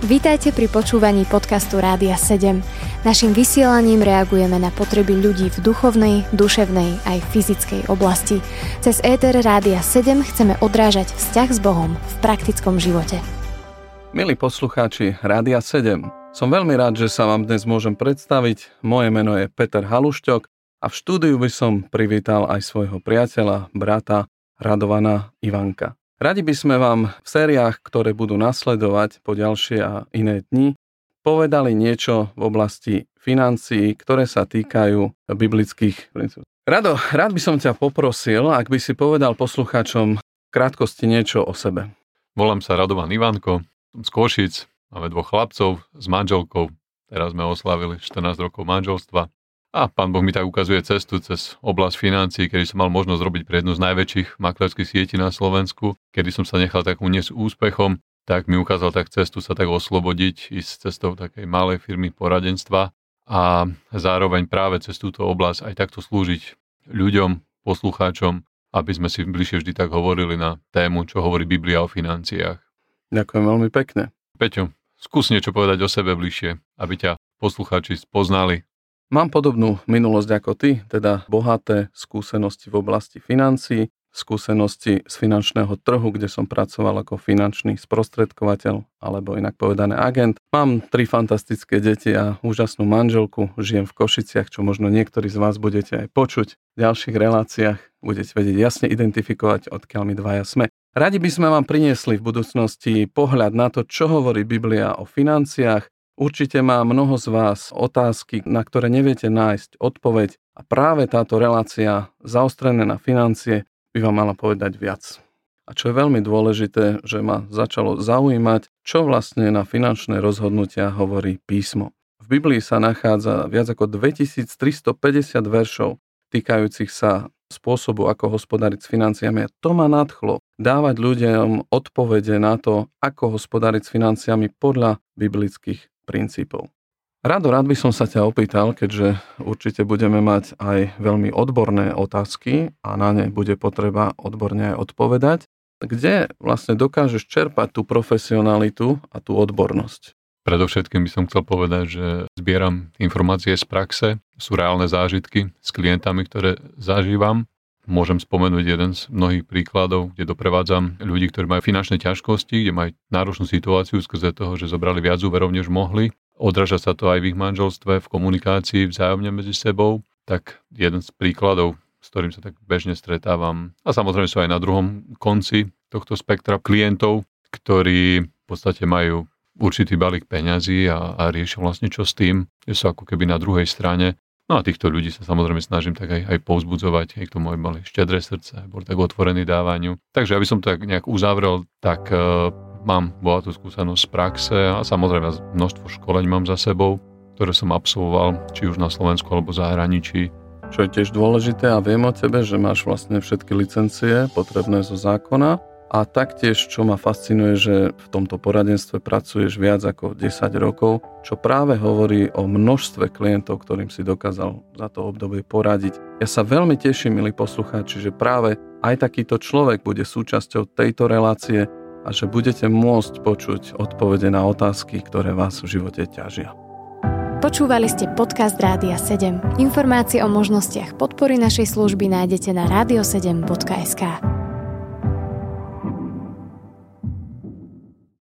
Vítajte pri počúvaní podcastu Rádia 7. Naším vysielaním reagujeme na potreby ľudí v duchovnej, duševnej aj fyzickej oblasti. Cez ETR Rádia 7 chceme odrážať vzťah s Bohom v praktickom živote. Milí poslucháči Rádia 7, som veľmi rád, že sa vám dnes môžem predstaviť. Moje meno je Peter Halušťok a v štúdiu by som privítal aj svojho priateľa, brata Radovana Ivanka. Radi by sme vám v sériách, ktoré budú nasledovať po ďalšie a iné dni, povedali niečo v oblasti financií, ktoré sa týkajú biblických princípov. Rado, rád by som ťa poprosil, ak by si povedal poslucháčom v krátkosti niečo o sebe. Volám sa Radovan Ivanko, z Košic, máme dvoch chlapcov s manželkou, teraz sme oslavili 14 rokov manželstva. A pán Boh mi tak ukazuje cestu cez oblasť financií, kedy som mal možnosť robiť pre jednu z najväčších maklerských sietí na Slovensku, kedy som sa nechal tak uniesť úspechom, tak mi ukázal tak cestu sa tak oslobodiť, ísť cestou takej malej firmy poradenstva a zároveň práve cez túto oblasť aj takto slúžiť ľuďom, poslucháčom, aby sme si bližšie vždy tak hovorili na tému, čo hovorí Biblia o financiách. Ďakujem veľmi pekne. Peťo, skús niečo povedať o sebe bližšie, aby ťa poslucháči spoznali Mám podobnú minulosť ako ty, teda bohaté skúsenosti v oblasti financií, skúsenosti z finančného trhu, kde som pracoval ako finančný sprostredkovateľ, alebo inak povedané agent. Mám tri fantastické deti a úžasnú manželku, žijem v Košiciach, čo možno niektorí z vás budete aj počuť. V ďalších reláciách budete vedieť jasne identifikovať, odkiaľ my dvaja sme. Radi by sme vám priniesli v budúcnosti pohľad na to, čo hovorí Biblia o financiách, Určite má mnoho z vás otázky, na ktoré neviete nájsť odpoveď a práve táto relácia zaostrené na financie by vám mala povedať viac. A čo je veľmi dôležité, že ma začalo zaujímať, čo vlastne na finančné rozhodnutia hovorí písmo. V Biblii sa nachádza viac ako 2350 veršov týkajúcich sa spôsobu, ako hospodariť s financiami. A to ma nadchlo dávať ľuďom odpovede na to, ako hospodariť s financiami podľa biblických princípov. Rado, rád by som sa ťa opýtal, keďže určite budeme mať aj veľmi odborné otázky a na ne bude potreba odborne aj odpovedať. Kde vlastne dokážeš čerpať tú profesionalitu a tú odbornosť? Predovšetkým by som chcel povedať, že zbieram informácie z praxe, sú reálne zážitky s klientami, ktoré zažívam Môžem spomenúť jeden z mnohých príkladov, kde doprevádzam ľudí, ktorí majú finančné ťažkosti, kde majú náročnú situáciu skrze toho, že zobrali viac úverov, než mohli. Odraža sa to aj v ich manželstve, v komunikácii vzájomne medzi sebou. Tak jeden z príkladov, s ktorým sa tak bežne stretávam. A samozrejme sú aj na druhom konci tohto spektra klientov, ktorí v podstate majú určitý balík peňazí a, a riešia vlastne čo s tým, že sú ako keby na druhej strane No a týchto ľudí sa samozrejme snažím tak aj, aj povzbudzovať, aj k tomu aj mali štedré srdce, bol tak otvorený dávaniu. Takže aby som to tak nejak uzavrel, tak uh, mám bohatú skúsenosť z praxe a samozrejme množstvo školení mám za sebou, ktoré som absolvoval, či už na Slovensku alebo zahraničí. Čo je tiež dôležité a viem o tebe, že máš vlastne všetky licencie potrebné zo zákona a taktiež, čo ma fascinuje, že v tomto poradenstve pracuješ viac ako 10 rokov, čo práve hovorí o množstve klientov, ktorým si dokázal za to obdobie poradiť. Ja sa veľmi teším, milí poslucháči, že práve aj takýto človek bude súčasťou tejto relácie a že budete môcť počuť odpovede na otázky, ktoré vás v živote ťažia. Počúvali ste podcast Rádia 7. Informácie o možnostiach podpory našej služby nájdete na radio7.sk.